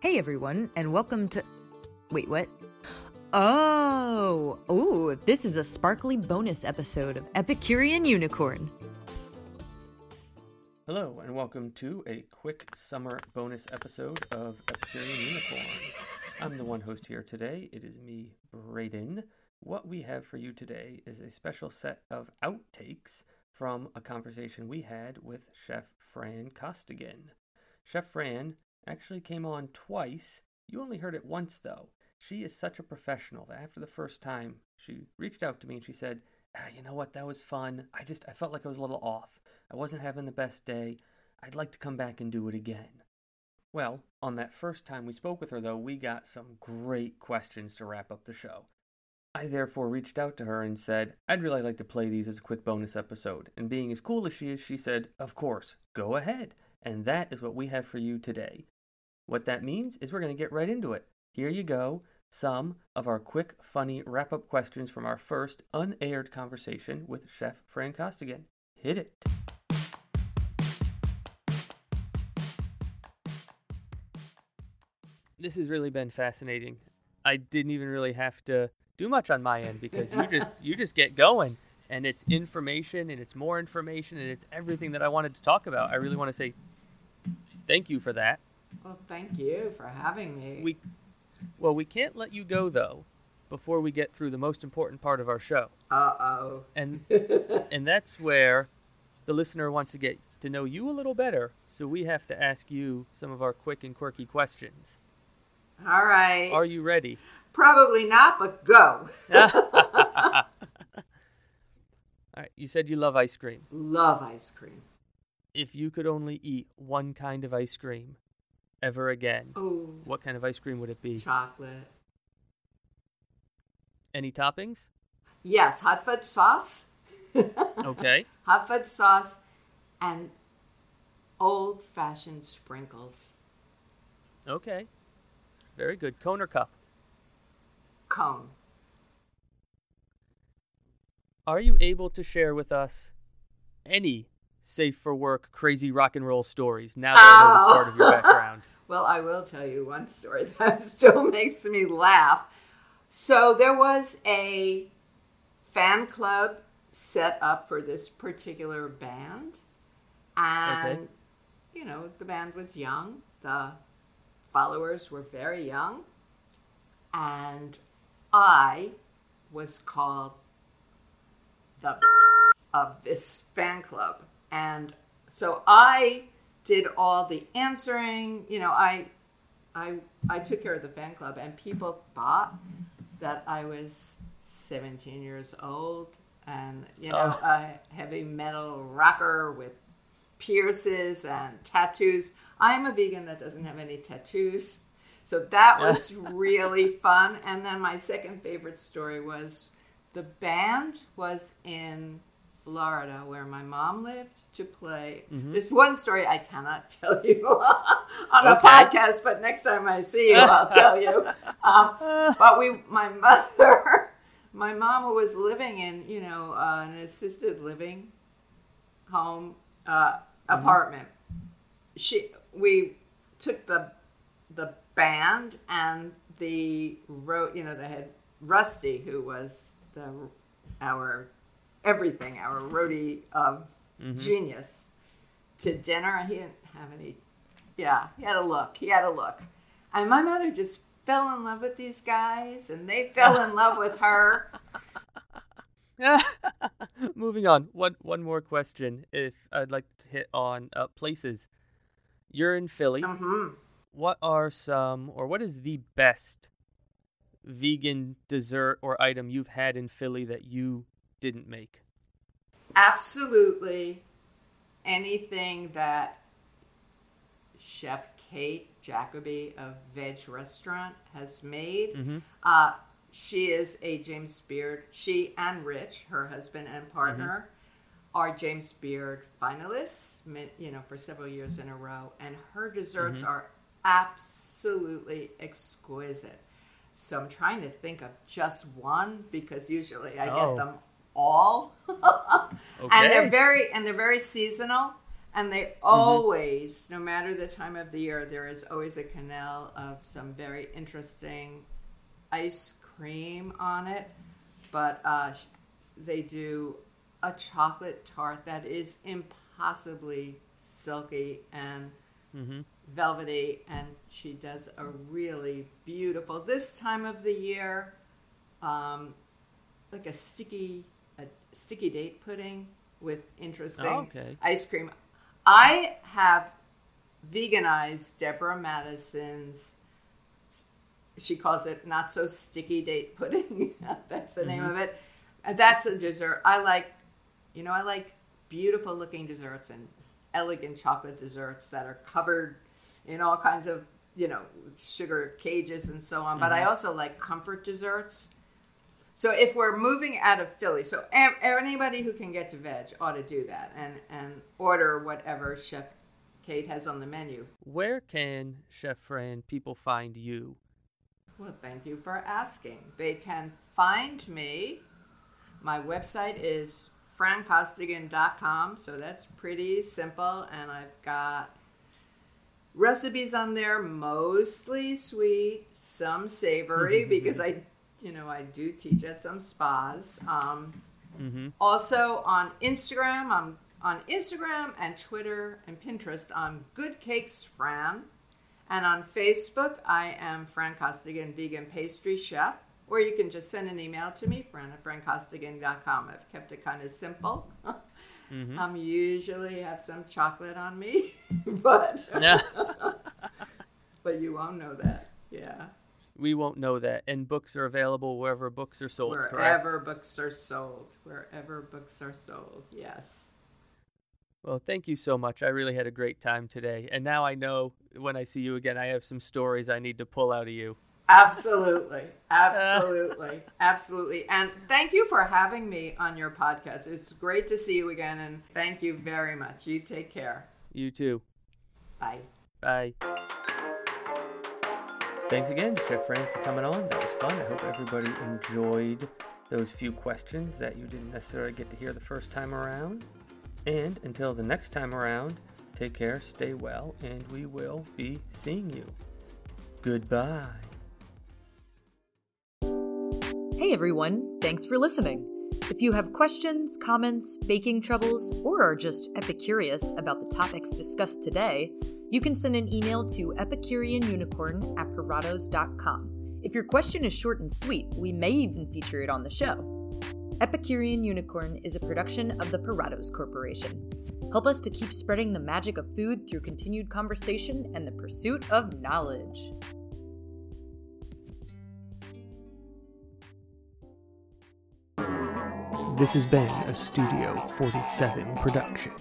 Hey everyone, and welcome to. Wait, what? Oh, ooh, this is a sparkly bonus episode of Epicurean Unicorn. Hello, and welcome to a quick summer bonus episode of Epicurean Unicorn. I'm the one host here today. It is me, Braden. What we have for you today is a special set of outtakes from a conversation we had with Chef Fran Costigan. Chef Fran actually came on twice. You only heard it once, though. She is such a professional that after the first time, she reached out to me and she said, ah, You know what? That was fun. I just, I felt like I was a little off. I wasn't having the best day. I'd like to come back and do it again. Well, on that first time we spoke with her, though, we got some great questions to wrap up the show. I therefore reached out to her and said, I'd really like to play these as a quick bonus episode. And being as cool as she is, she said, Of course, go ahead. And that is what we have for you today. What that means is we're going to get right into it. Here you go some of our quick, funny wrap up questions from our first unaired conversation with Chef Fran Costigan. Hit it. This has really been fascinating. I didn't even really have to do much on my end because you just you just get going and it's information and it's more information and it's everything that I wanted to talk about. I really want to say thank you for that. Well, thank you for having me. We well, we can't let you go though before we get through the most important part of our show. Uh oh. And and that's where the listener wants to get to know you a little better. So we have to ask you some of our quick and quirky questions. All right. Are you ready? Probably not, but go. All right. You said you love ice cream. Love ice cream. If you could only eat one kind of ice cream ever again, Oh, what kind of ice cream would it be? chocolate. Any toppings? Yes, hot fudge sauce. Okay. hot fudge sauce and old fashioned sprinkles. Okay. Very good. Cone or cup? Cone. Are you able to share with us any safe for work crazy rock and roll stories now that I know Oh. part of your oh. background? Well, I will tell you one story that still makes me laugh. So there was a fan club set up for this particular band. And, Okay. you know, the band was young, the followers were very young. And I was called the of this fan club. And so I did all the answering, you know, I I I took care of the fan club and people thought that I was 17 years old and you know Oh. a heavy metal rocker with pierces and tattoos. I'm a vegan that doesn't have any tattoos. So that was really fun. And then my second favorite story was the band was in Florida where my mom lived to play. This one story I cannot tell you on a Okay. podcast, but next time I see you, I'll tell you. Um, but we, my mother, my mom who was living in, you know, uh, an assisted living home uh, apartment. She, we took the the band and the wrote, you know, the head Rusty, who was the our everything, our roadie of genius, to dinner. He didn't have any. Yeah, he had a look. He had a look, and my mother just fell in love with these guys, and they fell in love with her. Moving on. One one more question. If I'd like to hit on uh, places. You're in Philly. hmm What are some, or what is the best vegan dessert or item you've had in Philly that you didn't make? Absolutely, anything that Chef Kate Jacoby of Vedge Restaurant has made. Mhm. Uh, she is a James Beard. She and Rich, her husband and partner, are James Beard finalists. You know, for several years in a row, and her desserts are absolutely exquisite. So I'm trying to think of just one because usually I Oh. get them all, Okay. and they're very and they're very seasonal. And they always, no matter the time of the year, there is always a quenelle of some very interesting ice cream on it. But uh, they do a chocolate tart that is impossibly silky and velvety, and she does a really beautiful this time of the year, um, like a sticky sticky date pudding with interesting Oh, okay. ice cream. I have veganized Deborah Madison's. She calls it not so sticky date pudding. That's the name mm-hmm. of it. That's a dessert. I like, you know, I like beautiful looking desserts and elegant chocolate desserts that are covered in all kinds of, you know, sugar cages and so on. But I mm-hmm. also like comfort desserts. So if we're moving out of Philly, so anybody who can get to Vedge ought to do that and and order whatever Chef Kate has on the menu. Where can Chef Fran people find you? Well, thank you for asking. They can find me. My website is francostigan.com, so that's pretty simple. And I've got recipes on there, mostly sweet, some savory, because I, you know, I do teach at some spas. Um, mm-hmm. Also on Instagram, I'm on Instagram and Twitter and Pinterest. I'm Good Cakes Fran. And on Facebook, I am Fran Costigan, vegan pastry chef. Or you can just send an email to me, fran at francostigan.com. I've kept it kind of simple. Mm-hmm. Um, I'm usually have some chocolate on me, but but you won't know that. Yeah, we won't know that. And books are available wherever books are sold. correct? wherever books are sold, wherever books are sold. Yes. Well, thank you so much. I really had a great time today. And now I know when I see you again, I have some stories I need to pull out of you. Absolutely. Absolutely. Absolutely. And thank you for having me on your podcast. It's great to see you again. And thank you very much. You take care. You too. Bye. Bye. Thanks again, Chef Fran, for coming on. That was fun. I hope everybody enjoyed those few questions that you didn't necessarily get to hear the first time around. And until the next time around, take care, stay well, and we will be seeing you. Goodbye. Hey everyone, thanks for listening. If you have questions, comments, baking troubles, or are just epicurious about the topics discussed today, you can send an email to epicureanunicorn at puratos.com. If your question is short and sweet, we may even feature it on the show. Epicurean Unicorn is a production of the Puratos Corporation. Help us to keep spreading the magic of food through continued conversation and the pursuit of knowledge. This has been a Studio 47 production.